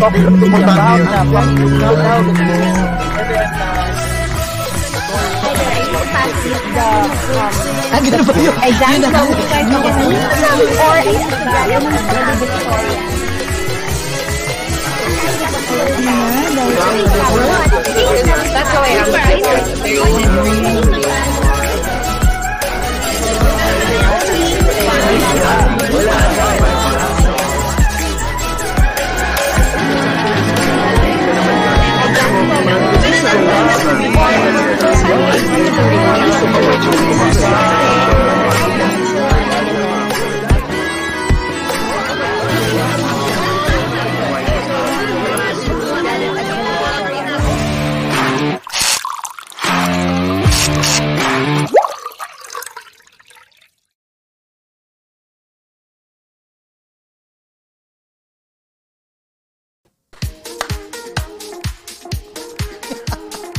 has been talking about na pag-slow down the moon. And then, uh, Ah, ganun ba yun? Example Yun na. of or Victoria. That's the way I'm Thank you.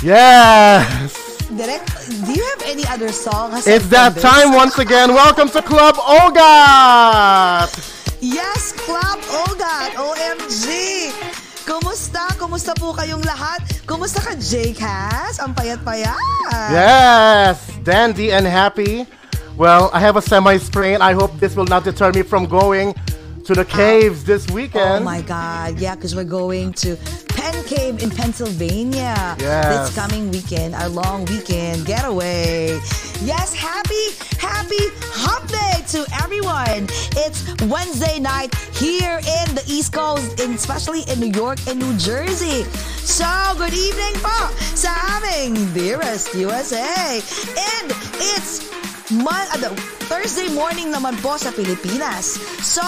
Yes! Derek, do you have any other song? It's that this? time once again. Welcome to Club Ogat! Yes, Club Ogat! OMG! Kumusta? Kumusta po kayong lahat? Kumusta ka, Jacobs? Ang payat-payat! Yes! Dandy and happy. Well, I have a semi sprain. I hope this will not deter me from going to the ah. caves this weekend. Oh my God. Yeah, because we're going to Penn Cave in Pennsylvania Yes. this coming weekend, our long weekend getaway. Yes, happy, happy hump day to everyone. It's Wednesday night here in the East Coast, and especially in New York and New Jersey. So, good evening po sa aming dearest USA. And it's Mon- ano, ah, Thursday morning naman po sa Pilipinas. So,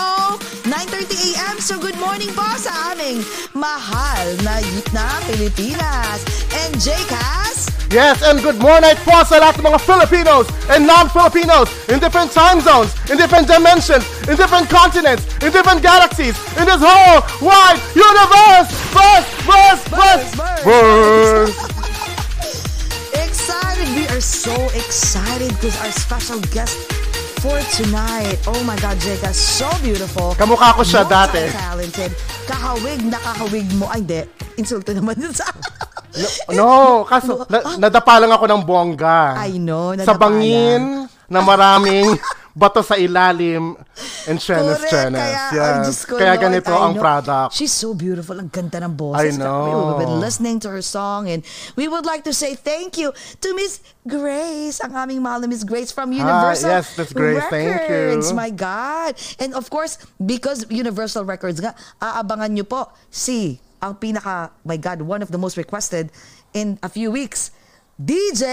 9.30 a.m. So, good morning po sa aming mahal na, na Pilipinas. And Jake has... Yes, and good morning po sa lahat ng mga Filipinos and non-Filipinos in different time zones, in different dimensions, in different continents, in different galaxies, in this whole wide universe! Burst, burst, burst, Burst, burst! Excited! Are so excited because our special guest for tonight. Oh my God, that's so beautiful. Kamukha ko siya dati. talented Kahawig na kahawig mo. Ay, hindi. Insulto naman sa... No, kaso na, nadapa lang ako ng bongga. I know, Sa bangin na maraming bato sa ilalim and chenis Correct. chenis. Kaya, Yes. ay, ko, Kaya Lord, ganito I ang know. product. She's so beautiful. Ang ganda ng boses. I know. We've been listening to her song and we would like to say thank you to Miss Grace, ang aming mahal na Miss Grace from Universal yes, Miss Grace. Thank you. Records. My God. And of course, because Universal Records nga, aabangan nyo po si ang pinaka, my God, one of the most requested in a few weeks. DJ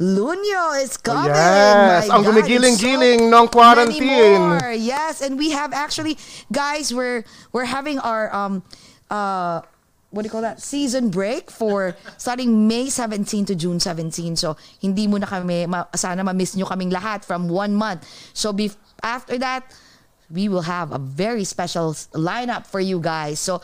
Lunyo is coming. Yes, My ang gumigiling-giling and nung quarantine. Yes, and we have actually, guys, we're we're having our um uh what do you call that season break for starting May 17 to June 17. So hindi mo na kami ma- sana ma-miss nyo kaming lahat from one month. So bef- after that we will have a very special lineup for you guys. So,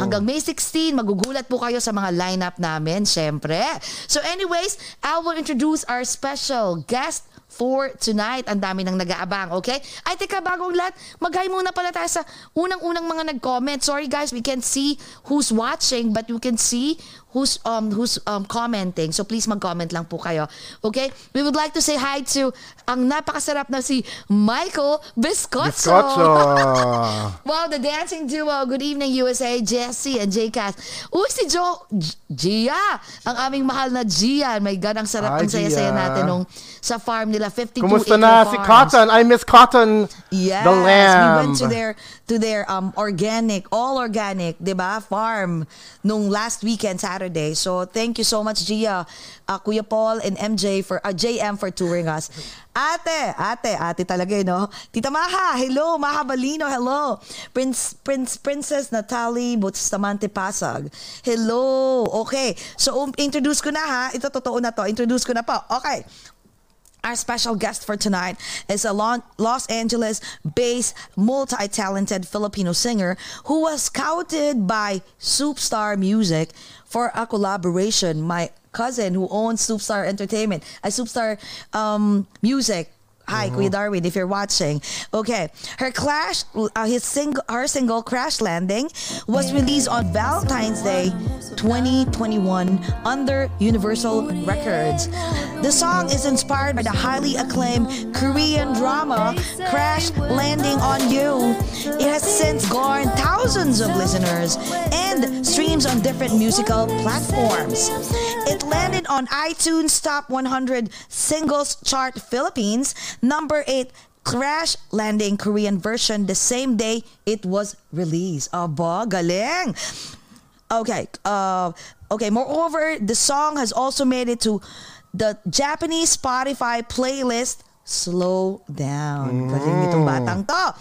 hanggang May 16, magugulat po kayo sa mga lineup namin, syempre. So anyways, I will introduce our special guest for tonight. Ang dami nang nag-aabang, okay? Ay, teka, bagong lahat, mag-hi muna pala tayo sa unang-unang mga nag-comment. Sorry guys, we can't see who's watching, but you can see who's um who's um commenting. So please mag-comment lang po kayo. Okay? We would like to say hi to ang napakasarap na si Michael Biscotto. Biscotto. Wow, the dancing duo. Good evening, USA, Jesse and J-Cast. Uy, si Jo, Gia. Ang aming mahal na Gia. My God, ang sarap, ang saya-saya natin nung sa farm nila, 52 Kumusta na si farms. Cotton? I miss Cotton. Yes, the lamb. we went to their to their um organic, all organic, 'di ba? Farm nung last weekend Saturday. So thank you so much Gia, uh, Kuya Paul and MJ for uh, JM for touring us. Ate, ate, ate talaga, eh, no? Tita Maha, hello, Maha Balino, hello. Prince Prince Princess Natalie Bustamante Pasag. Hello. Okay. So um, introduce ko na ha. Ito totoo na to. Introduce ko na po. Okay. Our special guest for tonight is a Lo- Los Angeles based, multi talented Filipino singer who was scouted by Soupstar Music for a collaboration. My cousin who owns Soupstar Entertainment, a Soupstar um, Music. Hi, Kuya Darwin, if you're watching. Okay, her Crash, uh, his single, her single Crash Landing was released on Valentine's Day 2021 under Universal Records. The song is inspired by the highly acclaimed Korean drama Crash Landing on You. It has since garnered thousands of listeners and streams on different musical platforms. It landed on iTunes Top 100 Singles Chart Philippines, number 8 Crash Landing Korean version the same day it was released. Aba, galing! Okay, uh, okay. Moreover, the song has also made it to the Japanese Spotify playlist. Slow down. Galing itong batang to.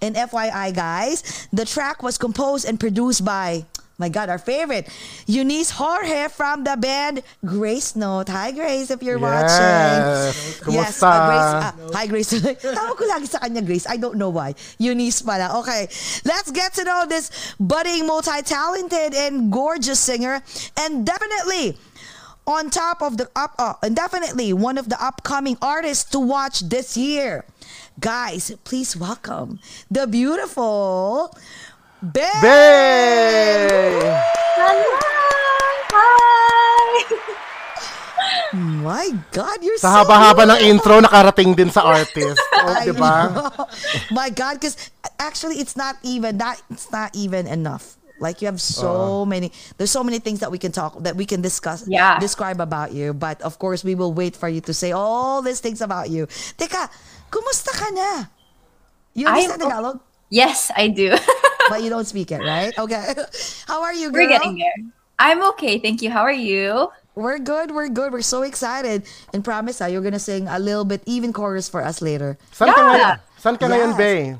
And FYI, guys, the track was composed and produced by, my God, our favorite, Eunice Jorge from the band Grace Note. Hi, Grace, if you're watching. Yes. Yes, uh, Grace. uh, hi, Grace. Tawag ko lagi sa kanya, Grace. I don't know why. Eunice pala. Okay, let's get to know this budding, multi-talented, and gorgeous singer. And definitely, on top of the up, uh, and definitely one of the upcoming artists to watch this year. Guys, please welcome the beautiful Belle. Bay! Hello! Hi! My God, you're Sa so haba-haba ng intro, nakarating din sa artist. Oh, di ba? My God, because actually, it's not even that. It's not even enough. Like you have so uh-huh. many. There's so many things that we can talk, that we can discuss, Yeah. describe about you. But of course, we will wait for you to say all these things about you. Teka, kumusta ka na? You I understand am- Tagalog, Yes, I do. but you don't speak it, right? Okay. How are you, girl? We're getting there. I'm okay, thank you. How are you? We're good. We're good. We're so excited. And promise, ah, you're gonna sing a little bit, even chorus for us later. Saan ka Yeah. ngayon? Saan ka Yes. Bay?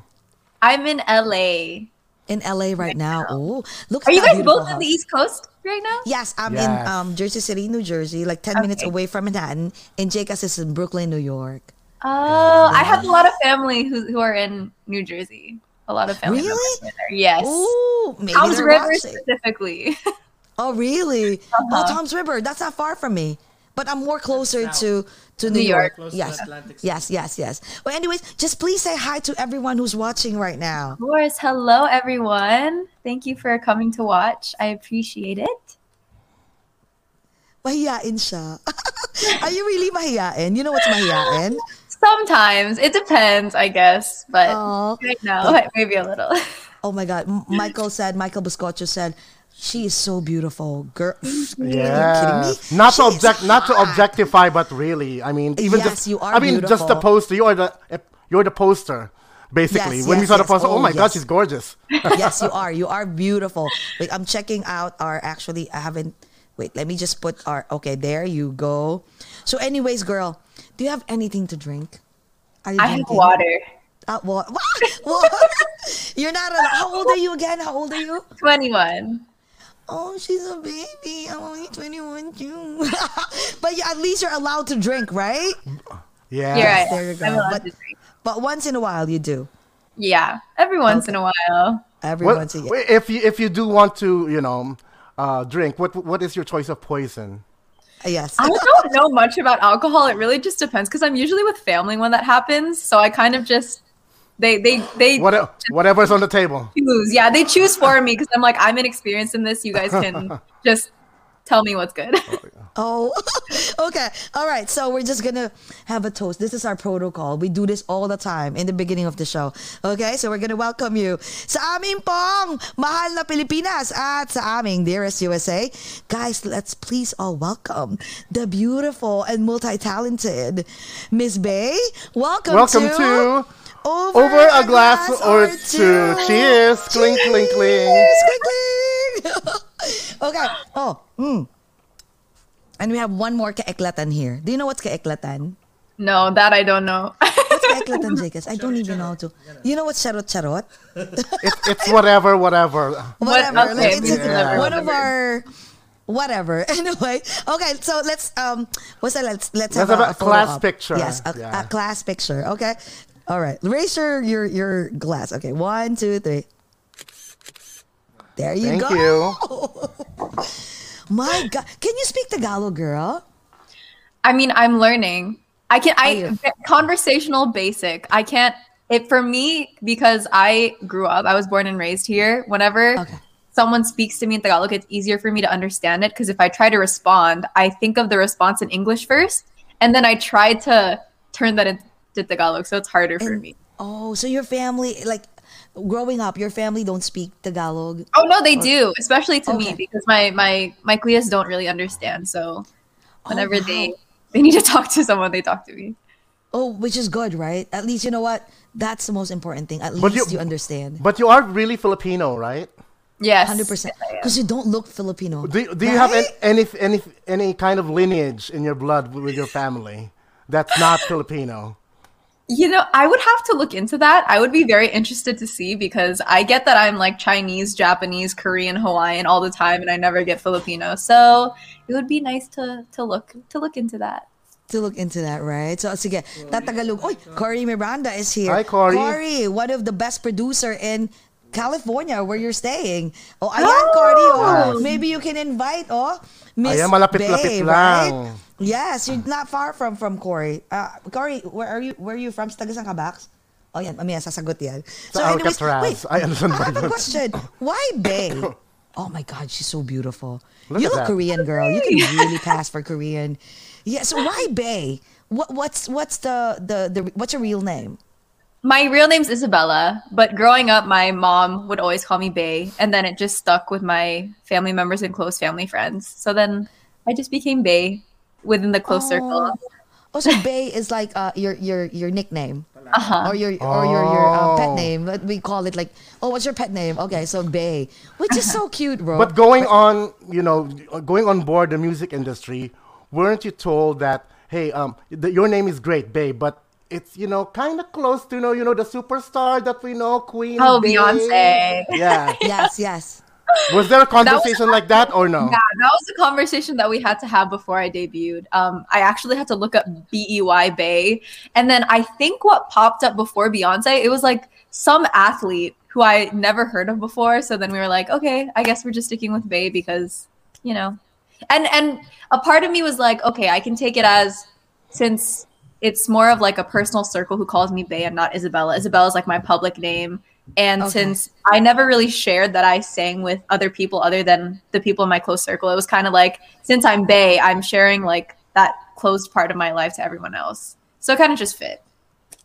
I'm in LA. In LA right now. Oh, look Are at you guys beautiful both on the East Coast right now? Yes, I'm in um, Jersey City, New Jersey, like 10 minutes away from Manhattan. And Jacobs is in Brooklyn, New York. Oh, I have a lot of family who, who are in New Jersey. A lot of family. Really? members there. Yes. Ooh, maybe Tom's River watching. specifically. Oh, really? Uh-huh. Oh, Tom's River. That's not far from me. But I'm more closer to, to New, New York. York. Close to Yes. Yes, yes, yes. Well, anyways, just please say hi to everyone who's watching right now. of course. Hello, everyone. Thank you for coming to watch. I appreciate it. Mahiyain siya. Are you really mahiyain? You know what's mahiyain? Sometimes it depends, I guess, but Aw. right now maybe a little. Oh my God. Michael said, Michael Biscotto said, she is so beautiful. Girl, are you kidding me? Not to She is object, not to objectify, but really, I mean, even Yes, just, you are I mean, just the poster. You are the, eh, you're the poster, basically. Yes, when we yes, saw the poster, oh, Oh, my God, she's gorgeous. yes, you are. You are beautiful. Wait, I'm checking out our actually I haven't wait, let me just put our okay, there you go. So anyways, girl, do you have anything to drink? Are you I have drinking? water. Uh, what? what? You're not a, how old are you again? How old are you? 21. Oh, she's a baby. I'm only 21 too. but yeah, at least you're allowed to drink, right? Yeah. You're right. there you go. I'm allowed But- to drink. But once in a while you do. Yeah, every once in a while. Every What, once a wait, if you if you do want to, you know, uh, drink, what what is your choice of poison? Yes. I don't know much about alcohol. It really just depends because I'm usually with family when that happens. So I kind of just they they they What uh, whatever's on the table. choose. Yeah, they choose for me because I'm like I'm inexperienced in this. You guys can just tell me what's good. Oh, oh okay. All right. So we're just gonna have a toast. This is our protocol. We do this all the time in the beginning of the show. Okay. So we're gonna welcome you sa aming pong mahal na Pilipinas at sa aming dearest USA. Guys, let's please all welcome the beautiful and multi-talented Miss Bay. Welcome, Welcome to. to over, Over a glass or two. Cheers. Clink, clink, clink. Cheers, clink, clink. okay. Oh, mm. And we have one more kaeklatan here. Do you know what's kaeklatan? no, that I don't know. What's kaeklatan, Jacobs? I don't even know how to. You know what's charot charot? It's it's whatever, whatever. Whatever. okay, Like, it's please elaborate. one of our whatever. Anyway, okay. So let's um, what's that? Let's let's, Let's have, have a photo class op. picture. Yes, a, Yeah. a class picture. Okay. All right. Raise your your your glass. Okay. One, two, three. There you Thank go. you. My God, can you speak Tagalog, girl? I mean, I'm learning. I can I you- conversational basic. I can't it for me because I grew up. I was born and raised here. Whenever Okay. someone speaks to me in Tagalog, it's easier for me to understand it because if I try to respond, I think of the response in English first, and then I try to turn that into Tagalog, so it's harder for me. Oh, so your family, like growing up, your family don't speak Tagalog. Oh no, they do, especially to Okay. me because my my my Cleas don't really understand. So oh, whenever Oh, wow. they they need to talk to someone, they talk to me. Oh, which is good, right? At least you know what? That's the most important thing. At But least you- you, understand. But you are really Filipino, right? Yes, Hundred percent. yes, I am. Because you don't look Filipino. Do, do you have any, any any any kind of lineage in your blood with your family that's not Filipino? You know, I would have to look into that. I would be very interested to see because I get that I'm like Chinese, Japanese, Korean, Hawaiian all the time, and I never get Filipino. So it would be nice to to look to look into that. to look into that, right? So, sige, tatagalog. Oy, Cory Miranda is here. Hi, Cory. Cory, one of the best producer in California where you're staying. Oh, ayan, Oh! Cory. Oh, maybe you can invite, oh, Miss Ayan, malapit-lapit Bay, lang. right? Yes, you're not far from from Corey. Uh, Cory, where are you? Where are you from? Taga saan ka, Bax? Oh, yan. Mamaya, sasagot yan. Sa Alcatraz. wait. Ay, ano saan I have a question. Why Bay? Oh my God, she's so beautiful. Look you at look that. Korean, girl. You can really pass for Korean. Yeah. So why Bay? What what's what's the the the what's your real name? My real name's Isabella, but growing up, my mom would always call me Bay, and then it just stuck with my family members and close family friends. So then I just became Bay within the close circle. Oh, so Bay is like uh, your your your nickname. Uh-huh. Or your or your your uh, pet Oh. name. We call it like oh, what's your pet name? Okay, so Bay, which is so cute, bro. But going on, you know, going on board the music industry, weren't you told that, hey, um, th- your name is great, Bay, but it's you know kind of close to you know you know the superstar that we know, Queen. Oh, Bey. Beyonce. Yeah. yes, yes. Was there a conversation like that or no? Yeah, that was the conversation that we had to have before I debuted. Um, I actually had to look up B E Y Bay, and then I think what popped up before Beyonce, it was like some athlete who I never heard of before. So then we were like, okay, I guess we're just sticking with Bay because you know, and and a part of me was like, okay, I can take it as since it's more of like a personal circle who calls me Bay and not Isabella. Isabella is like my public name. And Okay. since I never really shared that I sang with other people other than the people in my close circle, it was kind of like since I'm Bay, I'm sharing like that closed part of my life to everyone else. So it kind of just fit.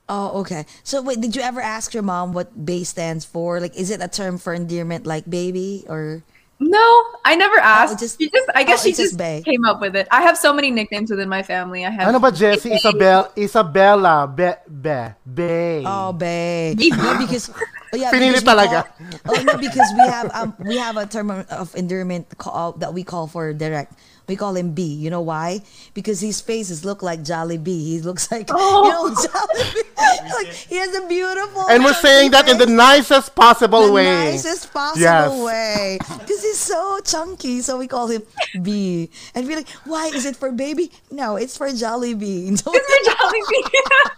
Oh, okay. So wait, did you ever ask your mom what Bay stands for? Like, is it a term for endearment, like baby, or? No, I never oh, asked. just- she just I guess oh, she just just Bay. came up with it. I have so many nicknames within my family. I have Ano ba, Jessie? Bay. Isabel, Isabella, Be, Be, Bay. Oh, Bay. Baby. No, because oh, yeah, Pinili because we talaga. Call, oh no, because we have um we have a term of endearment call, that we call for Derek. We call him B. You know why? Because his faces look like Jollibee. He looks like you know Jolly like he has a beautiful. and we're chunky saying that in the nicest possible the way. nicest possible Yes. way. Because he's so chunky, so we call him B. And we're like, why is it for baby? No, it's for Jollibee. It's for Jolly So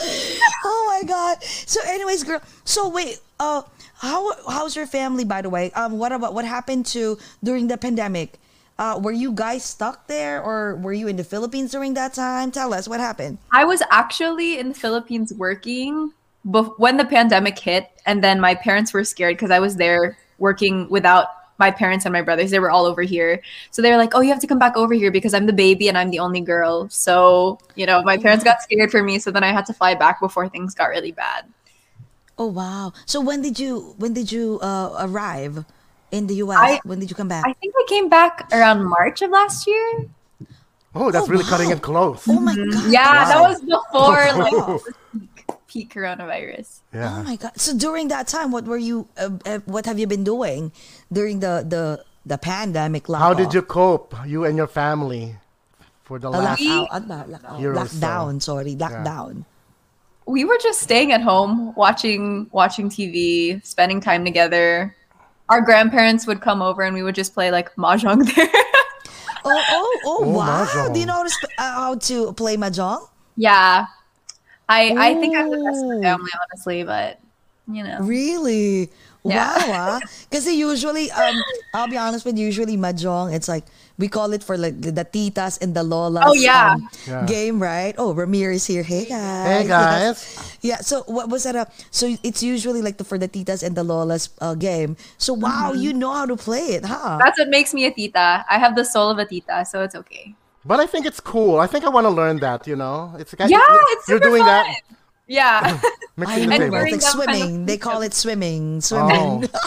oh my god. So, anyways, girl. So wait. Uh, how how's your family, by the way? Um, what about what happened to during the pandemic? Uh, were you guys stuck there, or were you in the Philippines during that time? Tell us what happened. I was actually in the Philippines working when the pandemic hit, and then my parents were scared because I was there working without my parents and my brothers. They were all over here, so they were like, "Oh, you have to come back over here because I'm the baby and I'm the only girl." So you know, my parents got scared for me, so then I had to fly back before things got really bad. Oh wow. So when did you when did you uh, arrive in the U.S.? I- when did you come back? I think I came back around March of last year. Oh, that's Oh, really cutting it close. oh my god. Yeah, that was before like Wow. Peak, peak coronavirus. Oh my god! So during that time, what were you? Uh, uh, what have you been doing during the the the pandemic? How did you cope, you and your family, for the Uh, last? lock out, ano ba? Lock year or so. lockdown? Sorry, lockdown. we were just staying at home watching watching TV, spending time together. Our grandparents would come over and we would just play like mahjong there. Oh, oh, oh! Oh, wow! mahjong. Do you know how to, sp- uh, how to play mahjong? yeah, I I think I'm the best in Ooh. the family, honestly, but you know, Really? Yeah. Wow! ah. Kasi usually, um, I'll be honest with you. Usually mahjong, it's like we call it for like the, the titas and the lolas. Oh, yeah. um, Yeah. game, right? Oh, Ramirez here. Hey guys. Hey, guys. Yeah. So what was that? A, so it's usually like the for the titas and the lolas uh, game. So wow, Mm-hmm. you know how to play it, huh? That's what makes me a tita. I have the soul of a tita, so it's okay. But I think it's cool. I think I want to learn that. You know, it's Yeah, it's you're super doing fun. that. Yeah. I know, wearing it's like them kind of swimming. They call it swimming. Swimming. Oh.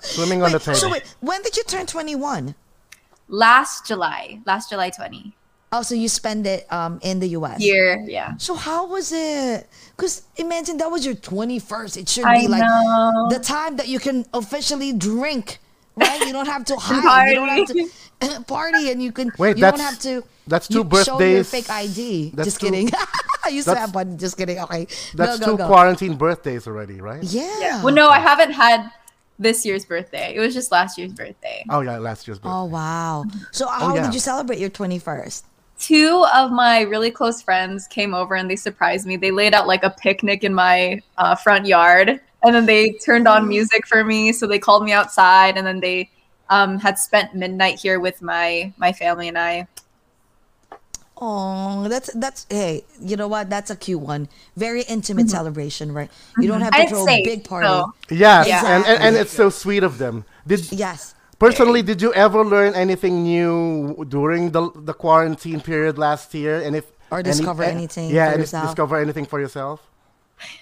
swimming on the table. So wait, when did you turn 21? last July, last July 20 Oh, so you spend it um in the US. year. Yeah. So how was it? Because imagine that was your 21st. It should I be like know. the time that you can officially drink, right? You don't have to hide. You don't have to party, and you can. Wait, you don't that's- have to. That's you two Show your birthdays. fake ID. That's Just two- kidding. I used to that's- have one. Just kidding. Okay. That's go, go, two go. quarantine birthdays already, right? Yeah. Well, no, I haven't had this year's birthday. It was just last year's birthday. Oh yeah, last year's birthday. Oh wow. So how yeah. did you celebrate your 21st? Two of my really close friends came over and they surprised me. They laid out like a picnic in my uh, front yard, and then they turned on music for me. So they called me outside, and then they um, had spent midnight here with my my family and I. Oh, that's that's hey, you know what? That's a cute one. Very intimate celebration, right? You don't have And to it's throw a big party. so- Yes, Yeah. and, and and it's so sweet of them. Did Yes. personally did you ever learn anything new during the the quarantine period last year? And if Or discover eh, anything Yeah, for and yourself? discover anything for yourself.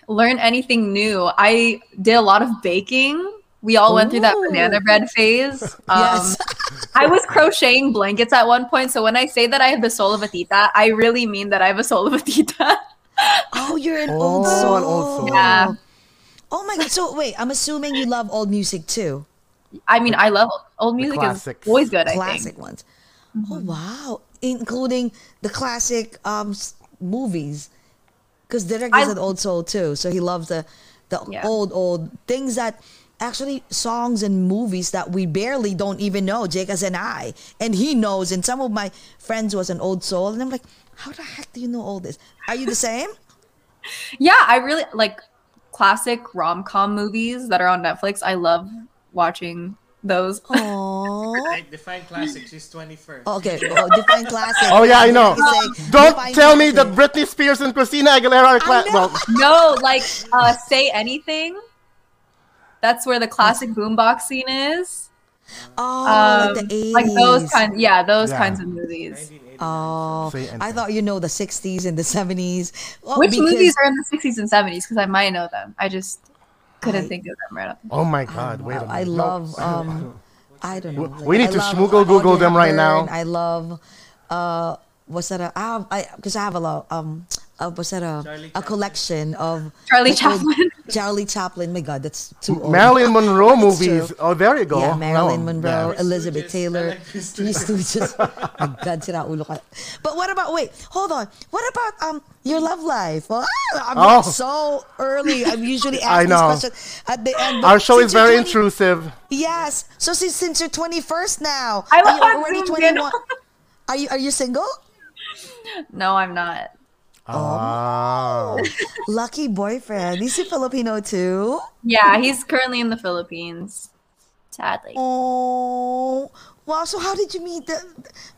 learn anything new. I did a lot of baking. We all went through that banana bread phase. Um, Yes. I was crocheting blankets at one point. So when I say that I have the soul of a tita, I really mean that I have a soul of a tita. Oh, you're an Oh, old an soul. old soul. Yeah. Oh my god. So wait, I'm assuming you love old music too. I mean, I love old music is always good. I Classic think. ones. Oh wow. Including the classic um movies. Because Derek is I- an old soul too. So he loves the the Yeah. old, old things that actually songs and movies that we barely don't even know, Jacobs and I. And he knows, and some of my friends was an old soul. And I'm like, how the heck do you know all this? Are you the same? Yeah, I really like classic rom com movies that are on Netflix. I love watching those. Oh. Define classic. She's 21st. Okay, oh, define classic. Oh yeah, I know. Derek Don't define tell me that Britney Spears and Christina Aguilera are cla- know. well. no, like uh, say anything. That's where the classic boombox scene is. Oh, Um, like the 80s. like those kind, yeah, those Yeah. kinds of movies. Oh, I thought you know the 60s and the 70s. Well, Which because- movies are in the 60s and 70s? Because I might know them. I just couldn't I- think of them right off. Oh my God! Wait a minute. I No. love um I don't know. We need I to love schmoogle Google them right now. I love uh what's that? uh, I have I because I have a lot um uh, what's that a, Charlie a collection of Charlie Chaplin. Charlie Chaplin. My God, that's too old. Marilyn Monroe That's movies. true. Oh, there you go. Yeah, Marilyn No, Monroe, yeah. Elizabeth Stooges. Taylor, I like Three Three Stooges. My God, sira ulo ka. But what about wait? Hold on. What about um your love life? Well, I'm Oh. so early. I'm usually I asking know. this question at the end. but Our show is since you're very 20 intrusive. Yes. So since, since you're 21st now, I are you love already Zoom 21? Are you are you single? no, I'm not. Ah. Lucky boyfriend. Is he Filipino too? Yeah, he's currently in the Philippines. Sadly. Oh. Wow. So how did you meet the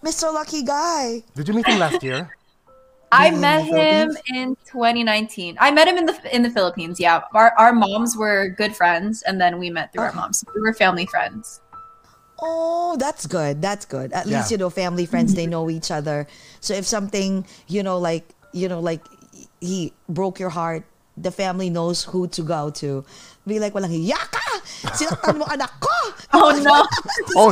Mr. Lucky guy? Did you meet him last year? I in met him in 2019. I met him in the in the Philippines. Yeah, our our moms were good friends, and then we met through our moms. We were family friends. Oh, that's good. That's good. At Yeah. least you know family friends they know each other. So if something, you know like, you know like he broke your heart, the family knows who to go to. Be like walang hiya ka. Sinaktan mo anak ko. Oh no! Oh,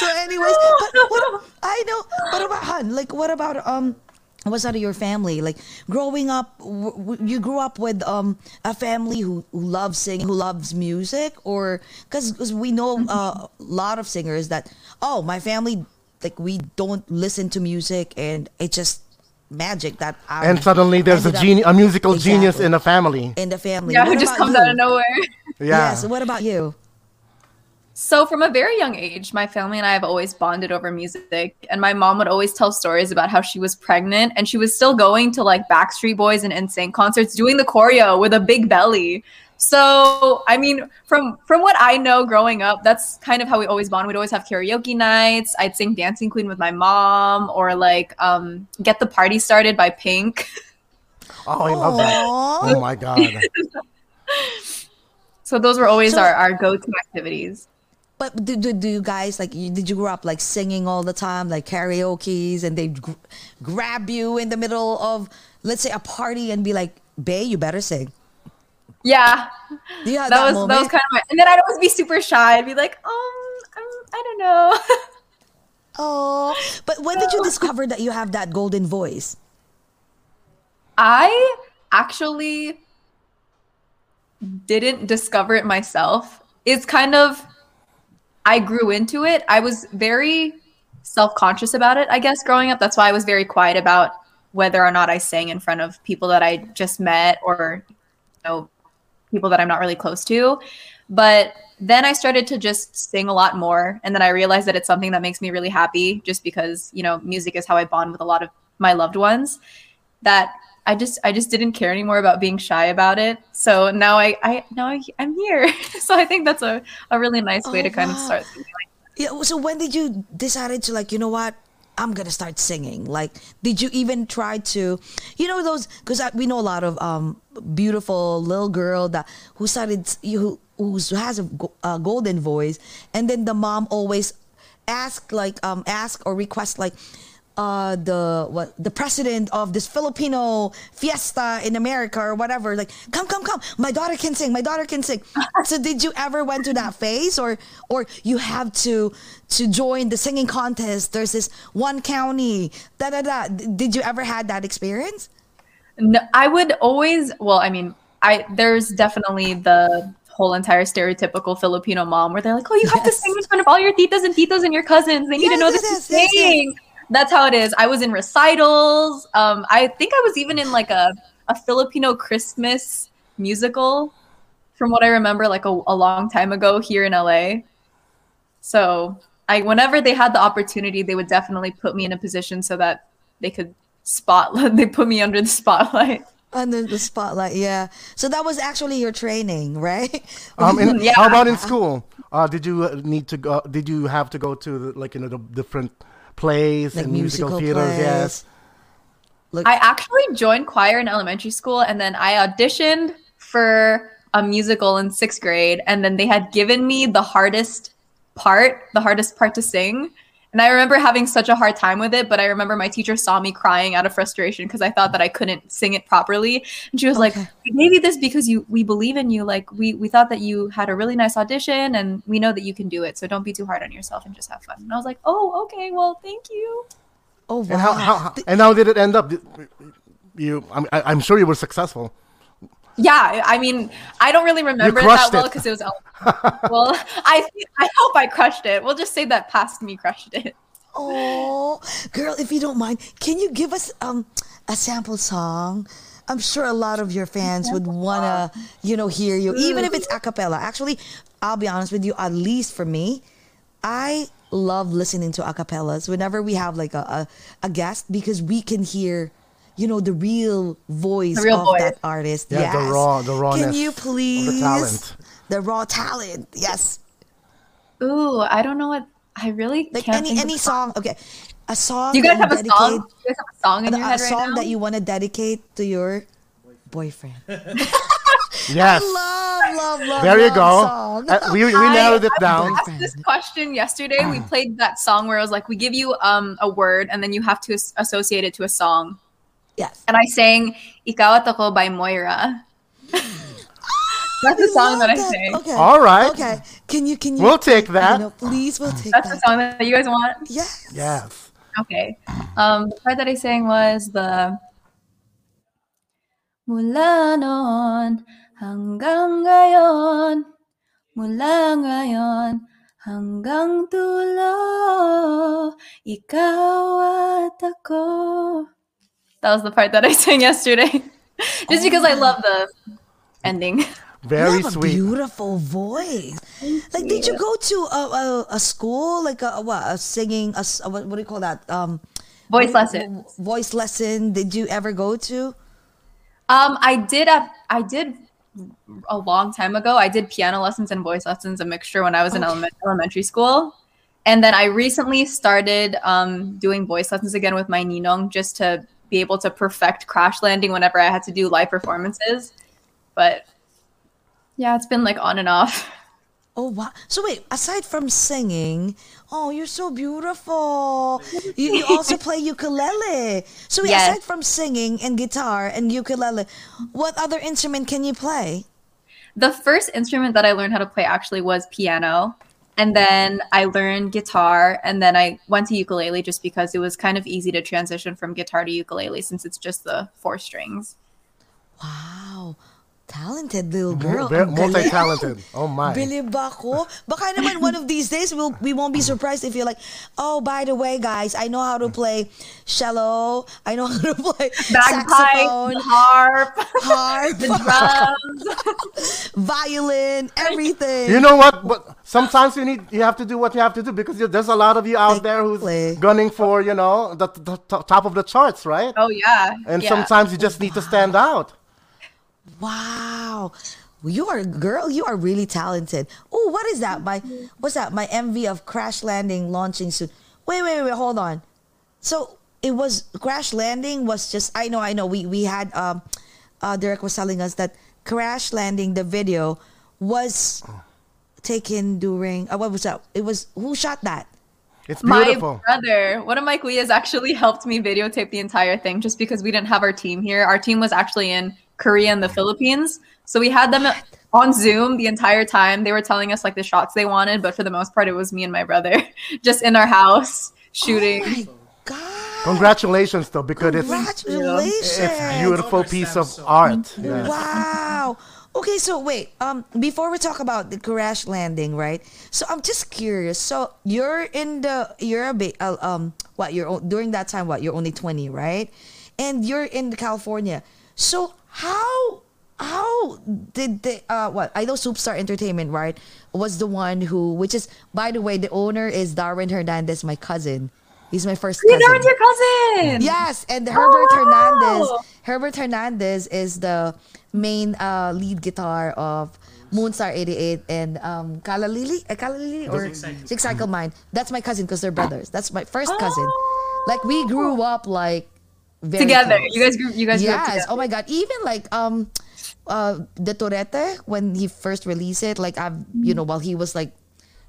So anyways, but what I know, what about hun? Like what about um what's out of your family? Like growing up, w- w- you grew up with um a family who, who loves singing, who loves music, or because we know uh, a lot of singers that oh my family like we don't listen to music and it's just magic that I and suddenly there's a ended up geni- a musical genius in the family. in the family. Yeah, What who just comes you? out of nowhere. Yeah. Yes. What about you? So from a very young age, my family and I have always bonded over music. And my mom would always tell stories about how she was pregnant and she was still going to like Backstreet Boys and NSYNC concerts, doing the choreo with a big belly. So, I mean, from from what I know growing up, that's kind of how we always bond. We'd always have karaoke nights. I'd sing Dancing Queen with my mom, or like um, Get the Party Started by Pink. Oh, I love that. Oh my god. So those were always So- our, our go-to activities. But do, do, do you guys like? You, did you grow up like singing all the time, like karaoke's, and they gr- grab you in the middle of, let's say, a party and be like, "Bay, you better sing." Yeah, have that, that, was moment? that was kind of my. And then I'd always be super shy. I'd be like, um, I'm, I don't know. Oh, but when did you discover that you have that golden voice? I actually didn't discover it myself. It's kind of I grew into it. I was very self-conscious about it, I guess, growing up. That's why I was very quiet about whether or not I sang in front of people that I just met or you know people that I'm not really close to. But then I started to just sing a lot more and then I realized that it's something that makes me really happy just because, you know, music is how I bond with a lot of my loved ones that I just I just didn't care anymore about being shy about it. So now I I now I, I'm here. so I think that's a, a really nice way Oh, to kind of start like Yeah. So when did you decided to like, you know what? I'm gonna start singing. Like, did you even try to, you know, those? Because we know a lot of um beautiful little girl that who started who who has a, a golden voice, and then the mom always ask like um ask or request like uh the what the president of this Filipino fiesta in America or whatever. Like come come come. My daughter can sing. My daughter can sing. So did you ever went to that phase or or you have to to join the singing contest? There's this one county da da da. Did you ever had that experience? No, I would always. Well, I mean, I there's definitely the whole entire stereotypical Filipino mom where they're like, "Oh, you have to sing in front of all your titas and titos and your cousins. They need to Yes, know yes, this yes, is yes, yes. Sing." That's how it is. I was in recitals. Um, I think I was even in like a a Filipino Christmas musical, from what I remember, like a, a long time ago here in LA. So I, whenever they had the opportunity, they would definitely put me in a position so that they could spotlight. They put me under the spotlight. under the spotlight yeah so that was actually your training right Um, and Yeah. how about in school? Uh, did you uh, need to go? Did you have to go to the, like you know the different plays Like and musical, musical theaters? plays. Yes. Look, I actually joined choir in elementary school and then I auditioned for a musical in sixth grade. And then they had given me the hardest part, the hardest part to sing. And I remember having such a hard time with it, but I remember my teacher saw me crying out of frustration because I thought that I couldn't sing it properly. And she was like, Okay. "We gave you this because you we believe in you. Like we we thought that you had a really nice audition and we know that you can do it. So don't be too hard on yourself and just have fun." And I was like, "Oh, okay. Well, thank you." oh wow And how, how, how and how did it end up? You, I'm, I'm sure you were successful. Yeah, I mean, I don't really remember it that well because it was. well, I I hope I crushed it. We'll just say that past me crushed it. Oh, girl, if you don't mind, can you give us um a sample song? I'm sure a lot of your fans would wanna, you know, hear you, even if it's a cappella. Actually, I'll be honest with you. At least for me, I love listening to a cappellas whenever we have like a, a, a guest because we can hear, you know, the real voice The real of voice. that artist. Yeah, the raw- the rawness Can you of the please? talent. The raw talent. Yes. Ooh, I don't know what I really Like can't any think any song. Okay. A song Do you guys that have a song? You guys have a song in a, your a head right song now? that you want to dedicate to your boyfriend. Yes. love, love, love. There you love go. Song. Uh, we we I- narrowed it I down. asked this question yesterday. We played that song where it was like, we give you um a word and then you have to associate it to a song. Yes. And I sang "Ikaw at Ako" by Moira. That's the song that I Love sang. Okay. All right. Okay. Can you can you We'll take that. know, please we'll take That's the song that you guys want. Yes. Yes. Okay. Um, the part that I sang was the Mula noon hanggang ngayon, mula ngayon hanggang dulo, ikaw at ako. That was the part that I sang yesterday. Just because I love the ending. Very you have sweet. a beautiful voice. like, did you go to a, a, a school, like a, a what, a singing, a, s- a- what, what do you call that? Um, Voice lesson. voice lesson. Did you ever go to? Um, I did at I did a long time ago. I did piano lessons and voice lessons, a mixture when I was in element- elementary school. And then I recently started um, doing voice lessons again with my ninong just to be able to perfect crash landing whenever I had to do live performances. But yeah, it's been like on and off. Oh wow! So wait, aside from singing, oh, you're so beautiful. You, you also play ukulele. So wait, Yes. aside from singing and guitar and ukulele, what other instrument can you play? The first instrument that I learned how to play actually was piano. And then I learned guitar and then I went to ukulele just because it was kind of easy to transition from guitar to ukulele since it's just the four strings. Wow, talented little girl. Very multi-talented. Oh my. Bilib ako. Baka naman one of these days we'll, we won't be surprised if you're like, oh, by the way, guys, I know how to play cello. I know how to play Bagpipe, saxophone, harp, harp, the drums. violin, everything. You know what? But sometimes you need you have to do what you have to do because there's a lot of you out there who's Exactly. gunning for you know the, the, top of the charts, right? Oh yeah. And yeah. sometimes you just need to stand out. Wow. You are a girl, you are really talented. Oh, what is that? My what's that? My MV of Crash Landing launching soon. Wait, wait, wait, hold on. So it was Crash Landing was just I know, I know. We we had um uh Derek was telling us that Crash Landing the video was taken during uh, what was that? It was who shot that? It's my brother, one of my kuyas actually helped me videotape the entire thing just because we didn't have our team here. Our team was actually in Korea and the Philippines. So we had them on Zoom the entire time. They were telling us like the shots they wanted, but for the most part, it was me and my brother just in our house shooting. Oh my god. Congratulations, though, because it's Congratulations. it's beautiful piece of art. Yeah. Wow. Okay, so wait. Um, before we talk about the crash landing, right? So I'm just curious. So you're in the you're a bit uh, um what you're o- during that time what you're only 20, right? And you're in California. So how how did they uh what I know Soupstar Entertainment right was the one who which is by the way the owner is Darwin Hernandez my cousin. He's my first You cousin. know, your cousin. Yes, and Herbert wow. Hernandez. Herbert Hernandez is the main uh, lead guitar of Moonstar 88 and um, Kalalili, uh, Kalalili or Six Cycle Mind. That's my cousin because they're brothers. That's my first cousin. Like we grew up like very Together. close. You guys grew you guys grew up Yes. Oh my god. Even like um uh the Torete when he first released it, like I've you know, while he was like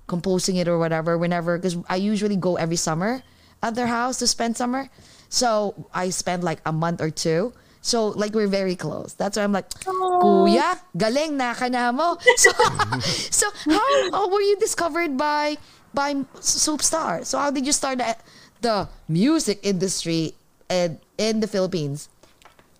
composing it or whatever, whenever because I usually go every summer at their house to spend summer. So I spend like a month or two. So like we're very close. That's why I'm like, Kuya, galing na ka na mo. So, so how, how were you discovered by by Soupstar? So how did you start the, the music industry in, in the Philippines?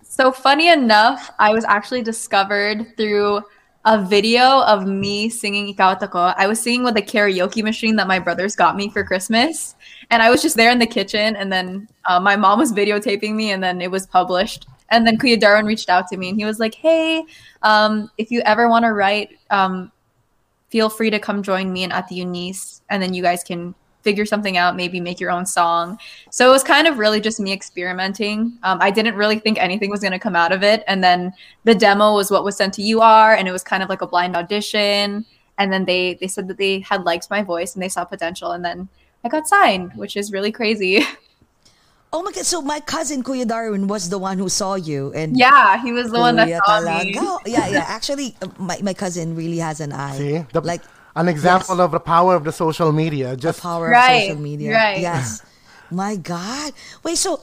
So funny enough, I was actually discovered through a video of me singing Ikaw at I was singing with a karaoke machine that my brothers got me for Christmas. And I was just there in the kitchen and then uh, my mom was videotaping me and then it was published. And then Kuya Darwin reached out to me and he was like, hey, um, if you ever want to write, um, feel free to come join me and at the Eunice and then you guys can figure something out maybe make your own song so it was kind of really just me experimenting um, i didn't really think anything was going to come out of it and then the demo was what was sent to ur and it was kind of like a blind audition and then they they said that they had liked my voice and they saw potential and then i got signed which is really crazy Oh my god! So my cousin Kuya Darwin was the one who saw you, and yeah he was the one that Kuya saw me talaga. Yeah, yeah. Actually, uh, my, my cousin really has an eye. See, the, like an example of the power of the social media. Just power Right, of social media. right. Yes. my God. Wait. So,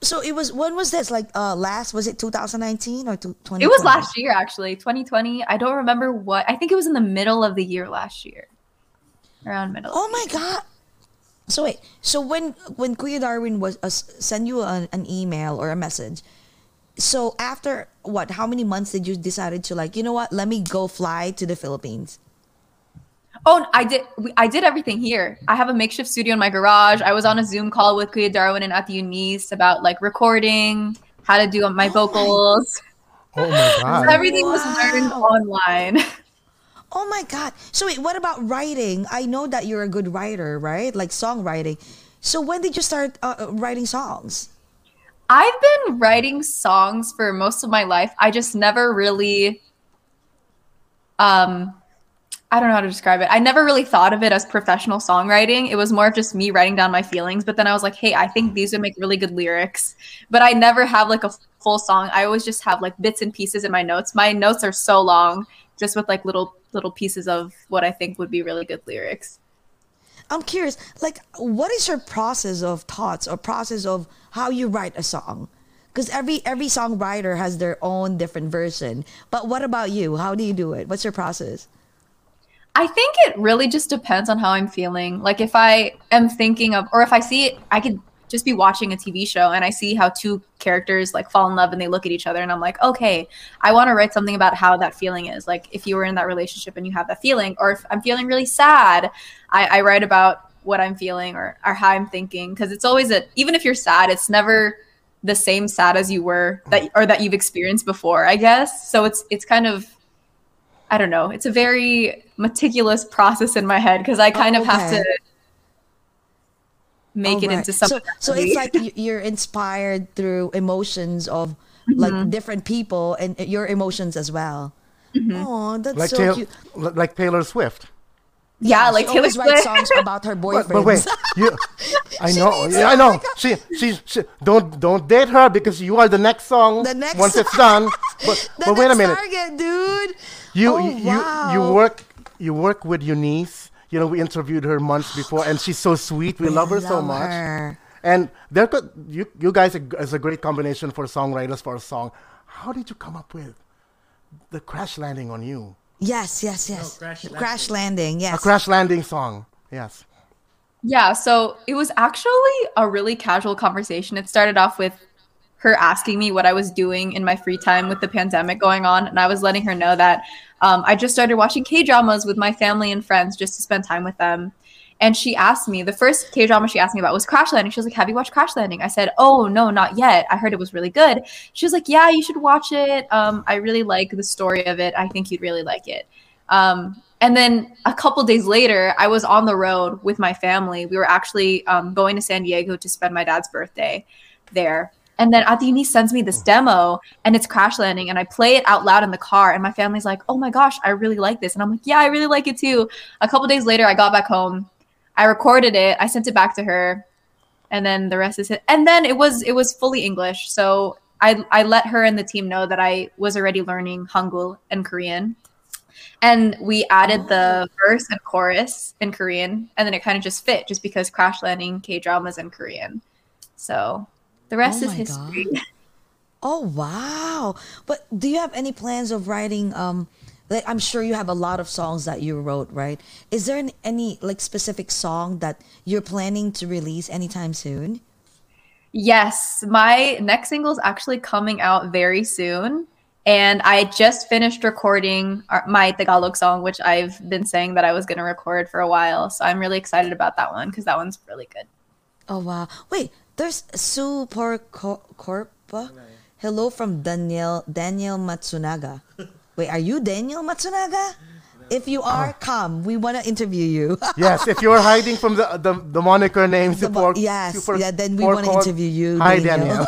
so it was. When was this? Like uh, last? Was it 2019 or 2020? it was last year actually 2020 i don't remember what i think it was in the middle of the year last year around middle Oh my God. So wait. So when when Kuya Darwin was uh, send you an, an email or a message. So after what? How many months did you decided to like? You know what? Let me go fly to the Philippines. Oh, I did. I did everything here. I have a makeshift studio in my garage. I was on a Zoom call with Kuya Darwin and at the Eunice about like recording, how to do my vocals. oh my So god. everything was learned online. Oh my God. So wait, what about writing? I know that you're a good writer, right? Like songwriting. So when did you start uh, uh, writing songs? I've been writing songs for most of my life. I just never really um I don't know how to describe it. I never really thought of it as professional songwriting. It was more of just me writing down my feelings. But then I was like, hey, I think these would make really good lyrics. But I never have like a full song. I always just have like bits and pieces in my notes. My notes are so long, just with like little little pieces of what I think would be really good lyrics. I'm curious, like, what is your process of thoughts or process of how you write a song? Because every every songwriter has their own different version. But what about you? How do you do it? What's your process? I think it really just depends on how I'm feeling. Like if I am thinking of, or if I see it, I could just be watching a TV show and I see how two characters like fall in love and they look at each other and I'm like, okay, I want to write something about how that feeling is. Like if you were in that relationship and you have that feeling, or if I'm feeling really sad, I, I write about what I'm feeling or, or how I'm thinking. Cause it's always a, even if you're sad, it's never the same sad as you were that, or that you've experienced before, I guess. So it's, it's kind of, I don't know. It's a very meticulous process in my head because I kind Oh, of have to make Oh, it right. into something. So, so it's like you- you're inspired through emotions of like Mm-hmm. different people and your emotions as well. Oh, that's Like, so Taylor, cute. like Taylor Swift. Yeah, like she Taylor always writes songs about her boyfriends. But, but wait, you, I know, yeah, I know. She, she, she, don't, don't date her because you are the next song. The next once it's done. But, but wait a minute. Target, dude. You, Oh, you, you, wow. you work, you work with Eunice. You know, we interviewed her months before, and she's so sweet. We love her so love much. her. And they're good. You, you guys is a great combination for songwriters for a song. How did you come up with the crash landing on you? Yes, yes, yes. Crash Crash landing. Yes. A crash landing song. Yes. Yeah, so it was actually a really casual conversation. It started off with her asking me what I was doing in my free time with the pandemic going on, and I was letting her know that um, I just started watching K dramas with my family and friends just to spend time with them. And she asked me the first K drama she asked me about was Crash Landing. She was like, "Have you watched Crash Landing?" I said, "Oh no, not yet. I heard it was really good." She was like, "Yeah, you should watch it. Um, I really like the story of it. I think you'd really like it." Um, and then a couple days later, I was on the road with my family. We were actually um, going to San Diego to spend my dad's birthday there. And then Eunice sends me this demo and it's crash landing and I play it out loud in the car and my family's like, oh my gosh, I really like this. And I'm like, yeah, I really like it too. A couple days later, I got back home. I recorded it. I sent it back to her. And then the rest is it. And then it was it was fully English. So I, I let her and the team know that I was already learning Hangul and Korean and we added the verse and chorus in Korean, and then it kind of just fit, just because Crash Landing K dramas in Korean. So the rest Oh is history. Oh wow! But do you have any plans of writing? Um, like I'm sure you have a lot of songs that you wrote, right? Is there an, any like specific song that you're planning to release anytime soon? Yes, my next single is actually coming out very soon. And I just finished recording our, my Tagalog song, which I've been saying that I was going to record for a while. So I'm really excited about that one because that one's really good. Oh wow! Wait, there's Sue Corpa. Hello from Daniel Daniel Matsunaga. Wait, are you Daniel Matsunaga? If you are, oh. come. We want to interview you. Yes, if you're hiding from the the, the moniker name The support, mo- yes, super- yeah, then we wanna interview you, Hi, Daniel. Daniel.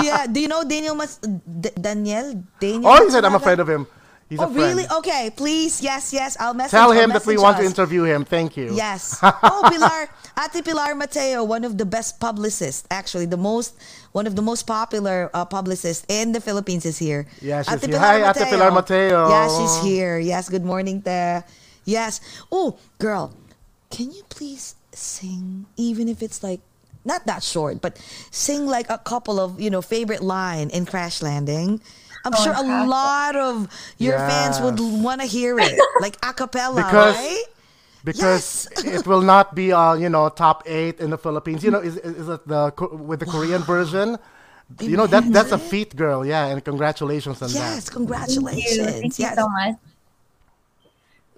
yeah. Do you know Daniel Mas- D- Daniel? Daniel. oh, he said I'm Matsunaga? afraid of him. He's Oh, really? Okay, please. Yes, yes. I'll message. Tell I'll him that we want to interview him. Thank you. Yes. Oh, Pilar, Ate Pilar Mateo, one of the best publicists, actually, the most, one of the most popular uh, publicists in the Philippines is here. Yeah, she's Ate here. Hi, Ate Pilar Mateo. Yeah, she's here. Yes, good morning, te. Yes. Oh, girl, can you please sing, even if it's like, not that short, but sing like a couple of, you know, favorite line in Crash Landing. I'm Oh, sure a lot of your fans would want to hear it, like a cappella, Because- right? because it will not be uh you know top eight in the Philippines. You know, is is it the with the Korean version? You know that that's a feat, girl. Yeah, and congratulations on Yes, that. Yes, congratulations. Thank you yes. so much.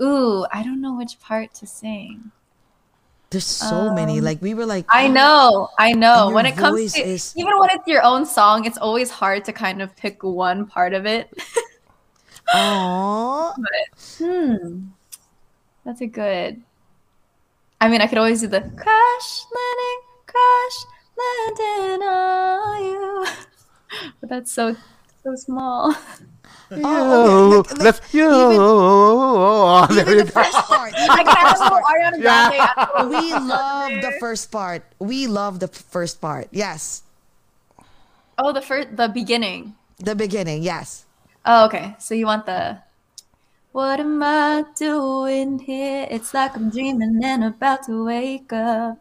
Ooh, I don't know which part to sing. There's so many. Like we were like, I know, I know. When it comes to is- even when it's your own song, it's always hard to kind of pick one part of it. oh, hmm, that's a good. I mean, I could always do the crash landing, crash landing on you, but that's so so small. Oh, you. Like- like Let's you. even- Oh, there Even you the first part. Even I the can't first part. Ariana Yeah. Grande. I. We love the first part. We love the first part. Yes. Oh, the first, the beginning. The beginning. Yes. Oh, okay. So you want the. What am I doing here? It's like I'm dreaming and about to wake up.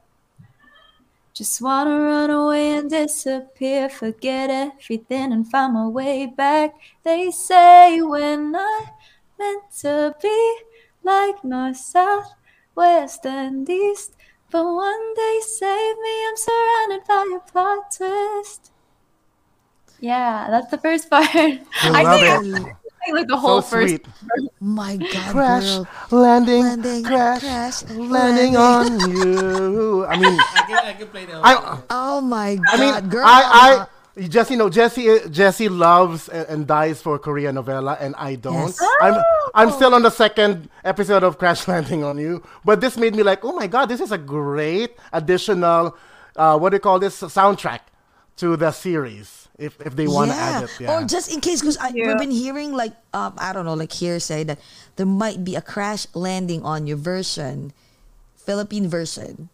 Just wanna run away and disappear, forget everything and find my way back. They say when I meant to be like north, south, west, and east. But one day save me, I'm surrounded by a plot twist. Yeah, that's the first part. I love think it. I like the So whole first. sweet. My God, Crash, girl. landing, Landing, crash, crash, landing on you. I mean, I can, I can play the I, Oh my God, I mean, girl. I, I, Jesse, no, Jesse, Jesse loves and, and dies for Korean novella, and I don't. Yes. I'm, I'm still on the second episode of Crash Landing on You, but this made me like, oh my god, this is a great additional, uh, what do you call this soundtrack to the series if if they want to add it. Yeah. Or just in case, because Yeah. we've been hearing like um, I don't know, like hearsay that there might be a crash landing on your version, Philippine version.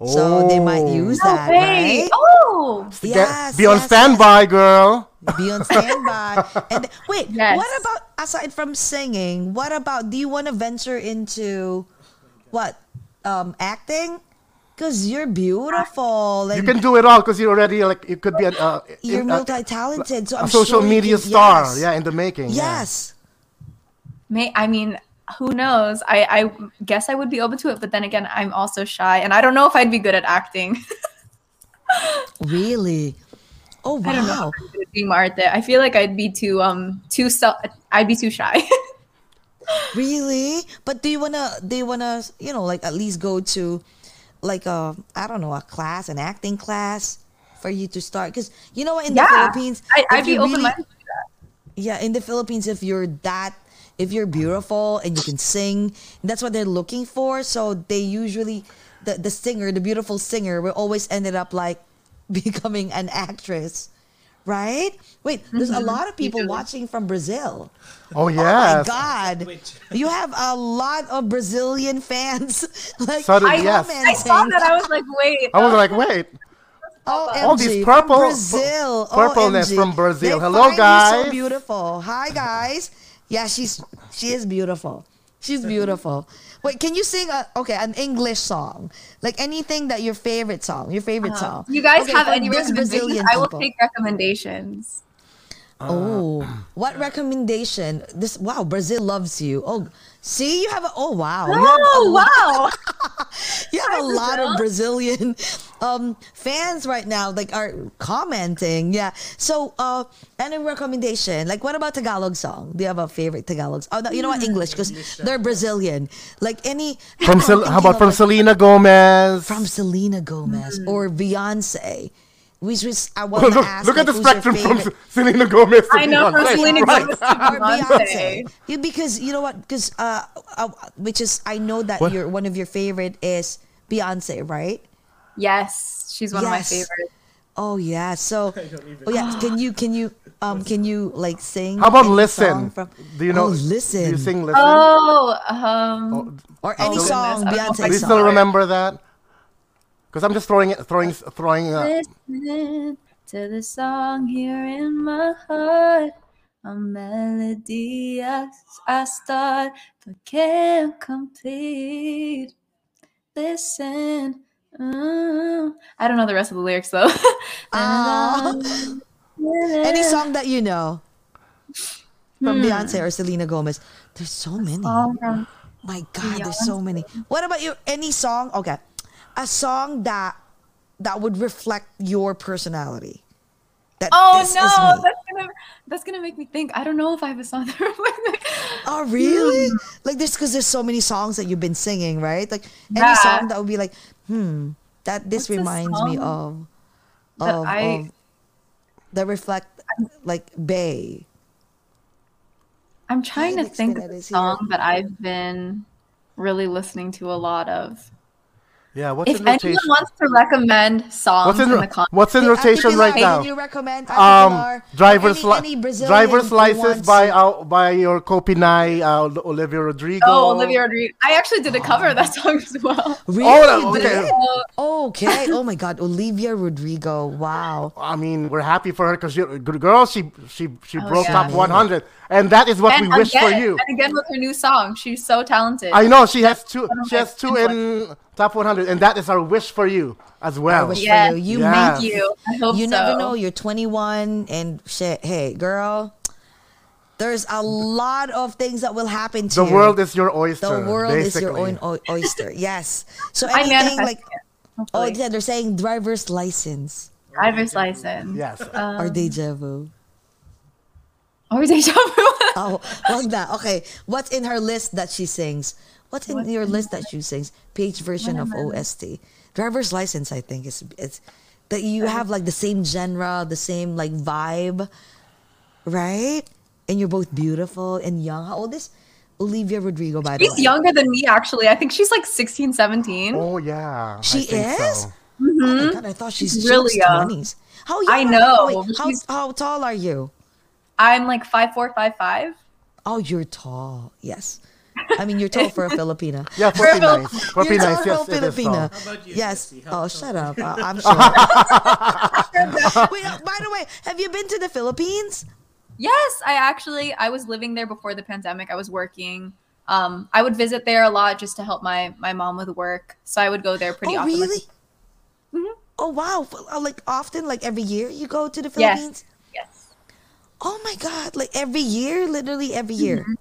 Oh. So they might Oh. use No that, way. right? Oh, Get- Yes, be on yes, standby, girl. Be on standby. and wait, Yes. what about aside from singing? What about do you want to venture into what um acting? Because you're beautiful. You can do it all because you're already like you could be an uh, You're in- uh, multi-talented, so I'm social sure media can- star. yes. Yeah, in the making. yeah. Yes. may I mean, who knows? I I guess I would be open to it, but then again, I'm also shy, and I don't know if I'd be good at acting. Really? Oh wow! I don't know. wow. if I'm good at Being arte, I feel like I'd be too um too self. I'd be too shy. Really? But do you wanna do you wanna you know like at least go to like a I don't know a class an acting class for you to start? Because you know what in the Philippines I, I'd be open really- minded. yeah in the Philippines if you're that if you're beautiful and you can sing that's what they're looking for. So they usually the the singer the beautiful singer will always ended up like becoming an actress right wait there's Mm-hmm. a lot of people watching from Brazil Oh yeah! Oh my yes. God! You have a lot of Brazilian fans. like So I, yes. I saw that. I was like, wait. I was like, wait. oh, All these purple- Brazil, purpleness OMG. from Brazil. They Hello, find you guys. So beautiful. Hi guys. Yeah, she's she is beautiful. She's beautiful. Wait, can you sing a okay an English song? Like anything that your favorite song, your favorite uh-huh. song. you guys Okay, have any recommendations? Brazilian I will people. take recommendations. Oh, uh, what recommendation? This wow, Brazil loves you. Oh, see, you have a oh wow, you have a Oh wow! you have a Hi, lot of Brazilian um, fans right now, like are commenting. Yeah. So, uh, any recommendation? Like, what about Tagalog song? Do you have a favorite Tagalog? song? Oh, no, you know what? English, because they're Brazilian. Like any From Sel- how about from like, Selena Gomez? from Selena Gomez Mm. or Beyonce? Which was I want to look, ask. look at the spectrum from Selena Gomez. To I know from Beyonce. Selena Right. Gomez to Beyonce. Beyonce. Yeah, because you know what? Because uh, uh, which is I know that What? your one of your favorite is Beyonce, right? Yes, she's one Yes. of my favorites. Oh yeah. So oh yeah. Can you can you um can you like sing? How about listen? From, Do you know? Oh, listen. Do you sing listen? Oh, um, or any Oh, song goodness. Beyonce Do you still remember that? Because I'm just throwing it, throwing, throwing. Uh, listen to the song here in my heart. A melody I, I start but can't complete. Listen. mm. I don't know the rest of the lyrics though. Ah. any song that you know from Hmm. Beyonce or Selena Gomez. There's so many. Song from- My God, there's so many. What about you? Any song? Okay, a song that that would reflect your personality. That Oh no, that's gonna that's gonna make me think. I don't know if I have a song that reflects. Oh really? Like this because there's so many songs that you've been singing, right? Like any Yeah. song that would be like, hmm, that this What's reminds me of that of, I- of that reflect like Bay. I'm trying to think of a here. song that I've been really listening to a lot of. Yeah, what's If in anyone rotation? wants to recommend songs What's in, in, the comments, what's in rotation right now? You, Um, What's in Ate Pilar, right now? Did you recommend Um, driver's Or li- any, any Brazilian driver's license by uh, by your Copinai uh, Olivia Rodrigo. oh, Olivia Rodrigo. I actually did a cover of that song as well. Really? Oh, You okay. did? Okay. Oh my God, Olivia Rodrigo. Wow. I mean, we're happy for her because girl, she she she broke yeah. top 100, and that is what and we wish for you. And again with her new song, she's so talented. I know she has two. She has two in top 100, and that is our wish for you as well. wish Yes. for you. You Yeah. make Thank you. I hope you so. never know. You're 21 and shit. Hey, girl, there's a lot of things that will happen to The you. The world is your oyster. the world is your own o- oyster. Yes. So anything manifest like it. oh yeah, they're saying driver's license driver's license. Yes. or um, deja vu. Or deja vu. Oh, oh wag na. Okay, what's in her list that she sings? What's in your list that she sings? Page version of OST. Driver's license, I think, is it's that you have like the same genre, the same like vibe, right? And you're both beautiful and young. How old is Olivia Rodrigo? By the way? She's younger than me, actually. I think she's like 16, 17. Oh yeah. She think is? so. Oh my god, I thought she's, She's she really young. 20s. How young? I know, wait, but how, how tall are you? I'm like five four, five five. Oh, you're tall. Yes. I mean, you're tall for a Filipina. Yeah, for be nice. For You're nice. tall Yes, for a Filipina. How about you, Yes. Jesse? How Oh, shut up. Uh, I'm sure. Wait, uh, by the way, have you been to the Philippines? Yes, I actually I was living there before the pandemic. I was working. Um, I would visit there a lot just to help my my mom with work. So I would go there pretty oh, often. really? Mhm. Oh, wow. Uh, Like often, like every year, you go to the Philippines? Yes. Oh my God! Like every year, literally every year. Mm-hmm.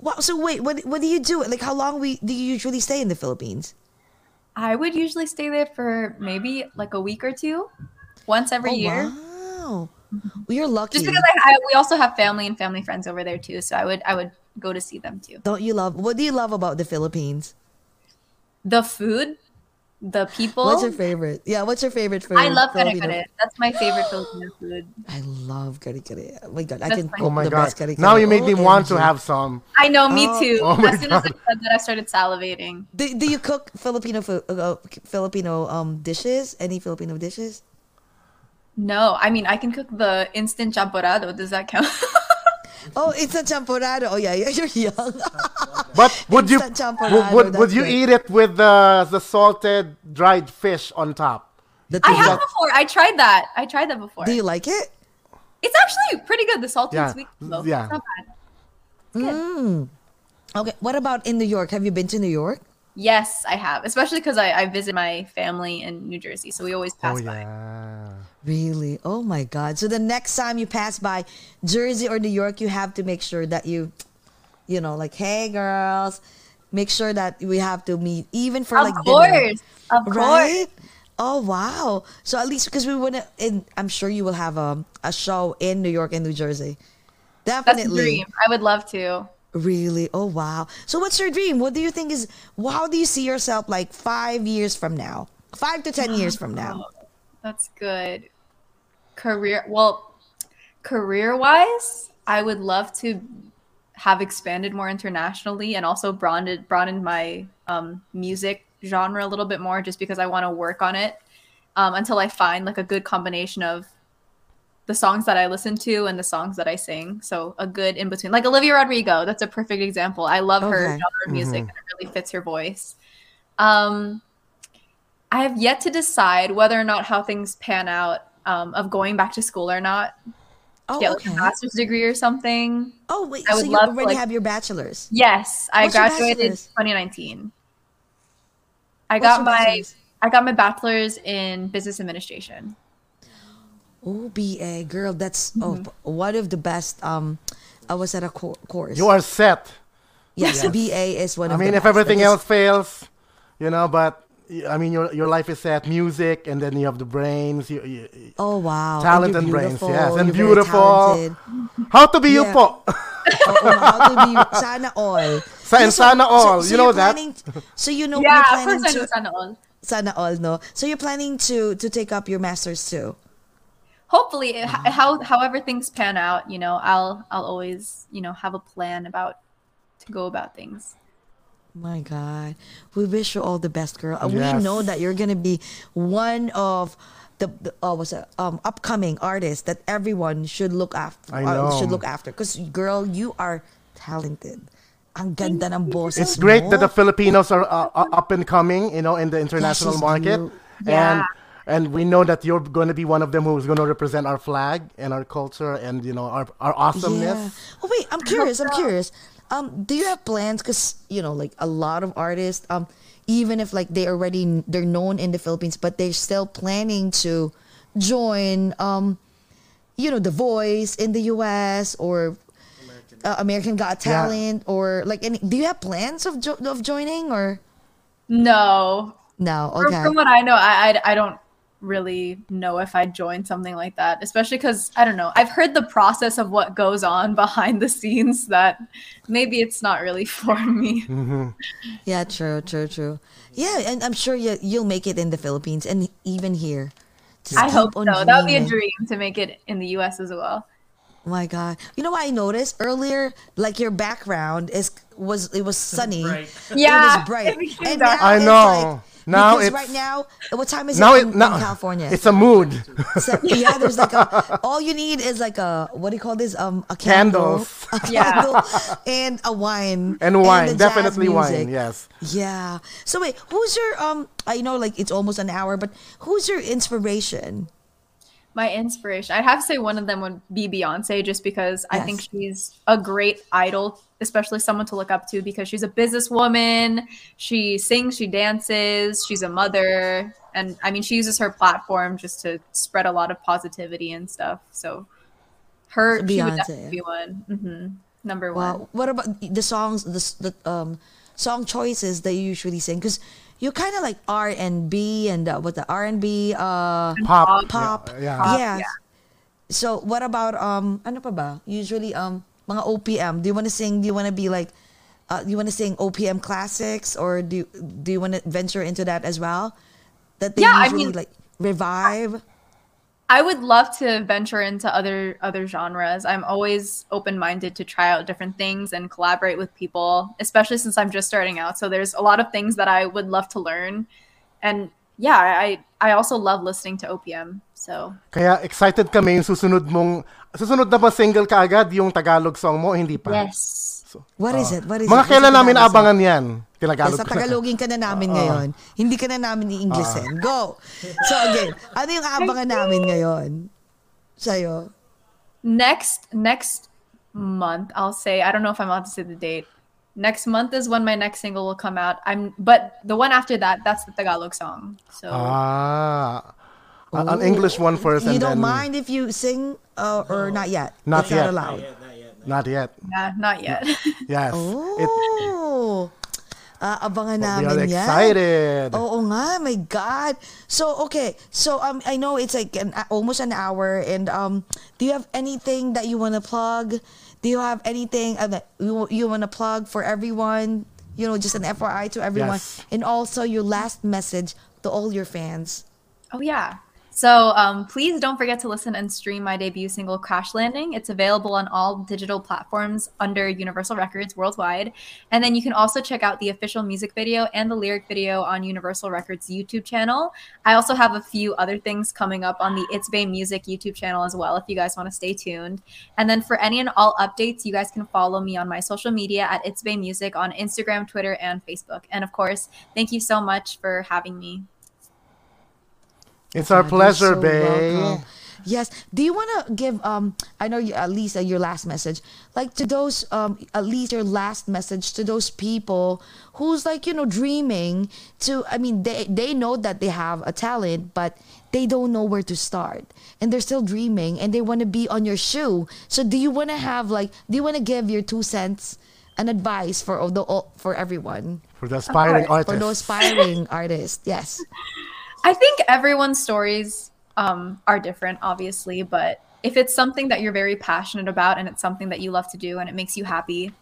Wow. So wait, what what do you do? Like, how long we do you usually stay in the Philippines? I would usually stay there for maybe like a week or two, once every oh, year. Wow. Well, you're lucky. Just because I, I we also have family and family friends over there too, so I would I would go to see them too. Don't you love? What do you love about the Philippines? The food, the people. What's your favorite? Yeah, what's your favorite food? I love kare Filipino- kare. That's my favorite Filipino food. I love kare kare. Oh my god, I can my- Oh my the god. best kare kare. Now you make me want to have some. I know, me Oh. too. Oh my as soon as I God. said that, I started salivating. Do, do you cook Filipino fo- uh, Filipino um dishes? Any Filipino dishes? No, I mean I can cook the instant champorado. Does that count? Oh, it's a champurrado. Oh yeah, yeah, you're young. But would you would, would, would you eat it with the the salted dried fish on top? The I have that- before. I tried that. I tried that before. Do you like it? It's actually pretty good. The salted Yeah, sweet combo. yeah. It's not bad. Mm. Okay. What about in New York? Have you been to New York? Yes, I have. Especially because I, I visit my family in New Jersey, so we always oh, pass Oh by. Really? Oh my God! So the next time you pass by Jersey or New York, you have to make sure that you, you know, like, hey girls, make sure that we have to meet even for Of like dinner. course, of course. right? Oh wow! So at least because we wouldn't, in, I'm sure you will have a a show in New York and New Jersey. That's Definitely. a dream. I would love to. Really? Oh wow! So what's your dream? What do you think is? How do you see yourself like five years from now? Five to ten years from now? Oh, That's good. Career well, career wise, I would love to have expanded more internationally and also broadened broadened my um, music genre a little bit more just because I want to work on it um, until I find like a good combination of the songs that I listen to and the songs that I sing. So a good in between, like Olivia Rodrigo. That's a perfect example. I love her Okay. genre of music and it really fits her voice. Um, I have yet to decide whether or not how things pan out um, of going back to school or not. Oh, Get like okay. a master's degree or something. Oh wait, I so would you love to, already like- have your bachelor's? Yes, I What's your graduated bachelor's? 2019. I What's got my bachelor's? I got my bachelor's in business administration. Oh, BA girl, that's oh Mm-hmm. one of the best. Um, I was at a co- course. You are set. yes, BA is one I of. mean, the if best. everything else fails, you know, but y- I mean, your your life is set. Music, and then you have the brains. You, you, Oh wow, Talent you're and brains, beautiful, yes, and you're beautiful. how to be you Yeah. po? Oo, oh, oh, how to be sana all. Sa- and sana all, you know you're that? planning- So you know Yeah, you're planning to sana all. sana all no. So you're planning to to take up your masters too. Hopefully, it- h- mm-hmm. how however things pan out, you know, I'll I'll always you know have a plan about to go about things. My God, we wish you all the best, girl. Uh, Yes. We know that you're gonna be one of the, the uh, what's that, um upcoming artists that everyone should look after. I uh, should look after, because girl, you are talented. Ang ganda ng boses It's great mo. that the Filipinos are uh, uh, up and coming, you know, in the international she's market, cute. and and we know that you're going to be one of them who's going to represent our flag and our culture and you know our our awesomeness. Yeah. Oh wait, I'm curious. I'm curious. Um, do you have plans? Cause you know, like a lot of artists, um, even if like they already they're known in the Philippines, but they're still planning to join, um, you know, The Voice in the U.S. or uh, American Got Yeah. Talent or like any. Do you have plans of jo- of joining or No. no? From- Okay. From what I know, I, I I don't really know if I'd join something like that, especially because I don't know. I've heard the process of what goes on behind the scenes that maybe it's not really for me. Mm-hmm. Yeah, true, true, true. Yeah, and I'm sure you you'll make it in the Philippines and even here. Just I hope so. That would be a dream to make it in the U.S. as well. Oh My God, you know what I noticed earlier? Like your background is was it was sunny. bright. Yeah, it was bright. And now I know. Like, Now because it's- right now, what time is Now it it in, now in California? it's a mood. So- yeah, there's like a. All you need is like a what do you call this? Um, a candle, Candles. a Yeah. candle, and a wine, and wine, the jazz definitely wine. Yes. Yeah. So wait, who's your um? I know like it's almost an hour, but who's your inspiration? My inspiration, I'd have to say one of them would be Beyonce, just because I think she's a great idol, especially someone to look up to because she's a businesswoman. She sings, she dances, she's a mother, and I mean, she uses her platform just to spread a lot of positivity and stuff. So, her So she would Beyonce. definitely be one. hmm Number one. Wow. What about the songs? The, the um song choices that you usually sing? Because you kind of like R and B and uh, what the R and B uh Pop. pop. Yeah. Pop, Yeah. yeah. So what about um ano pa ba? Usually um mga OPM. Do you want to sing? Do you want to be like uh, do you want to sing OPM classics or do you, do you want to venture into that as well? That they Yeah, I usually mean- like revive. I would love to venture into other other genres. I'm always open-minded to try out different things and collaborate with people, especially since I'm just starting out. So there's a lot of things that I would love to learn. And yeah, I I also love listening to OPM. So Kaya excited kami yung susunod mong susunod na ba single ka agad yung Tagalog song mo hindi pa? yes. What is it? What is Ah. Mga it? kailan namin Tagalog abangan yan? Tinagalog Sa ko na. Tagalogin ka na namin ngayon. Hindi ka na namin i-Englishin. Go! So again, ano yung abangan namin ngayon? Sa'yo? Next next month, I'll say I don't know if I'm allowed to say the date. Next month is when my next single will come out. I'm but the one after that, that's the Tagalog song. So Ah. A- An English one first You and don't then mind if you sing uh, or not yet? Not It's yet. not allowed. Yeah, not yet. not yet. yeah, not yet. Yes. It, Oh! Ah, abangan we are namin yan. excited. Oo nga, my God. So, okay. So, um, I know it's like an, almost an hour. And um, do you have anything that you want to plug? Do you have anything uh, that you, you want to plug for everyone? You know, just an FYI to everyone. Yes. And also your last message to all your fans. Oh yeah. So um, please don't forget to listen and stream my debut single Crash Landing. It's available on all digital platforms under Universal Records worldwide. And then you can also check out the official music video and the lyric video on Universal Records YouTube channel. I also have a few other things coming up on the It's Bay Music YouTube channel as well if you guys want to stay tuned. And then for any and all updates, you guys can follow me on my social media at It's Bay Music on Instagram, Twitter, and Facebook. And of course, thank you so much for having me. It's our God, pleasure, so babe. welcome. Yes. Do you want to give um I know you, at least uh, your last message like to those um at least your last message to those people who's like you know dreaming to I mean they they know that they have a talent but they don't know where to start and they're still dreaming and they want to be on your shoe. So do you want to have like do you want to give your two cents an advice for the for everyone For the aspiring course. artists. for those aspiring artists? Yes. I think everyone's stories um, are different, obviously, but if it's something that you're very passionate about and it's something that you love to do and it makes you happy,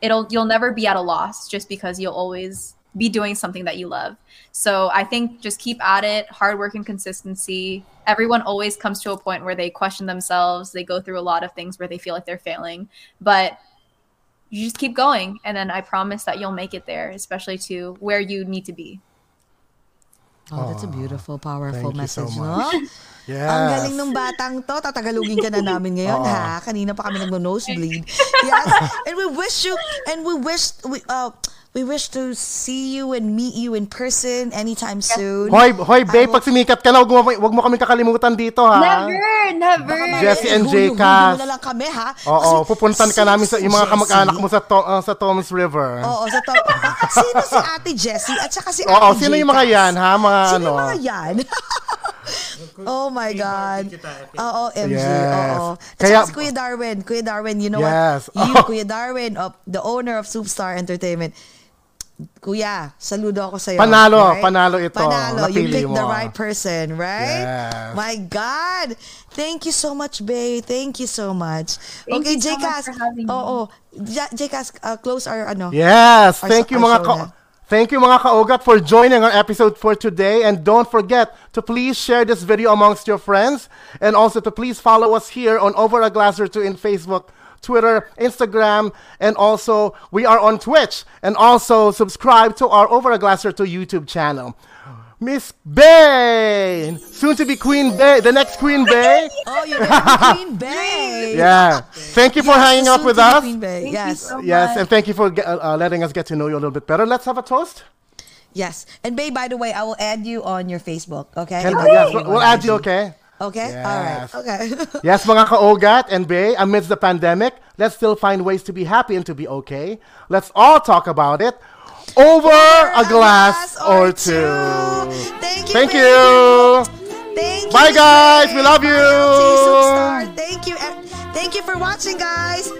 it'll you'll never be at a loss just because you'll always be doing something that you love. So I think just keep at it, hard work and consistency. Everyone always comes to a point where they question themselves, they go through a lot of things where they feel like they're failing, but you just keep going, and then I promise that you'll make it there, especially to where you need to be. Oh, that's a beautiful, powerful so message, much. no? Yes. Ang galing nung batang to. Tatagalugin ka na namin ngayon, ha? Kanina pa kami nagno-nosebleed. yes. And we wish you, and we wish, we, uh, we wish to see you and meet you in person anytime soon. Hoy, hoy, babe, I pag sumikat ka na, huwag mo, huwag mo kami kakalimutan dito, ha? Never, never. Jessie and Jcas. mo na lang kami, ha? Oo, Kasi pupuntan ka namin sa si yung mga kamag-anak mo sa to, uh, sa Toms River. Oo, sa to. Sino si Ate Jessie at saka si Ate Oo, sino yung mga yan, ha? Mga Sino ano? yung mga yan? Oh my God. Oo, MJ. Yes. Oo. At Kaya- si Kuya Darwin. Kuya Darwin, you know Yes. what? You, Oh. Kuya Darwin, of the owner of Superstar Entertainment. Kuya, saludo ako sa'yo. Panalo, panalo ito. Panalo. You Napili picked the mo. right person, right? Yes. My God. Thank you so much, Bay. Thank you so much. Thank okay, you so much Jcas. for having me. Oo. J- Jcas, uh, close our ano. Yes, Our- thank you our mga show ka- na. Thank you mga kaugat for joining our episode for today. And don't forget to please share this video amongst your friends. And also to please follow us here on Over a Glass or Two in Facebook, Twitter, Instagram and also we are on Twitch. And also subscribe to our Over a Glass or Two YouTube channel. Miss Bay, soon to be Queen Bay, the next Queen Bay. Oh, you're gonna Queen Bay. Yeah. Thank you for hanging out with us. Queen Bay. Thank Yes. so Yes, and thank you for uh, uh, letting us get to know you a little bit better. Let's have a toast. Yes. And Bay, by the way, I will add you on your Facebook. Okay. Can, And yes, we'll, we'll add you, okay? Okay. All right. Okay. Yes, mga kaogat and Bay, amidst the pandemic, let's still find ways to be happy and to be okay. Let's all talk about it over, a, glass, or two. Thank you. Thank you. Thank you. Bye, guys. We love you. Bye, LT Superstar. Thank you. Thank you for watching, guys.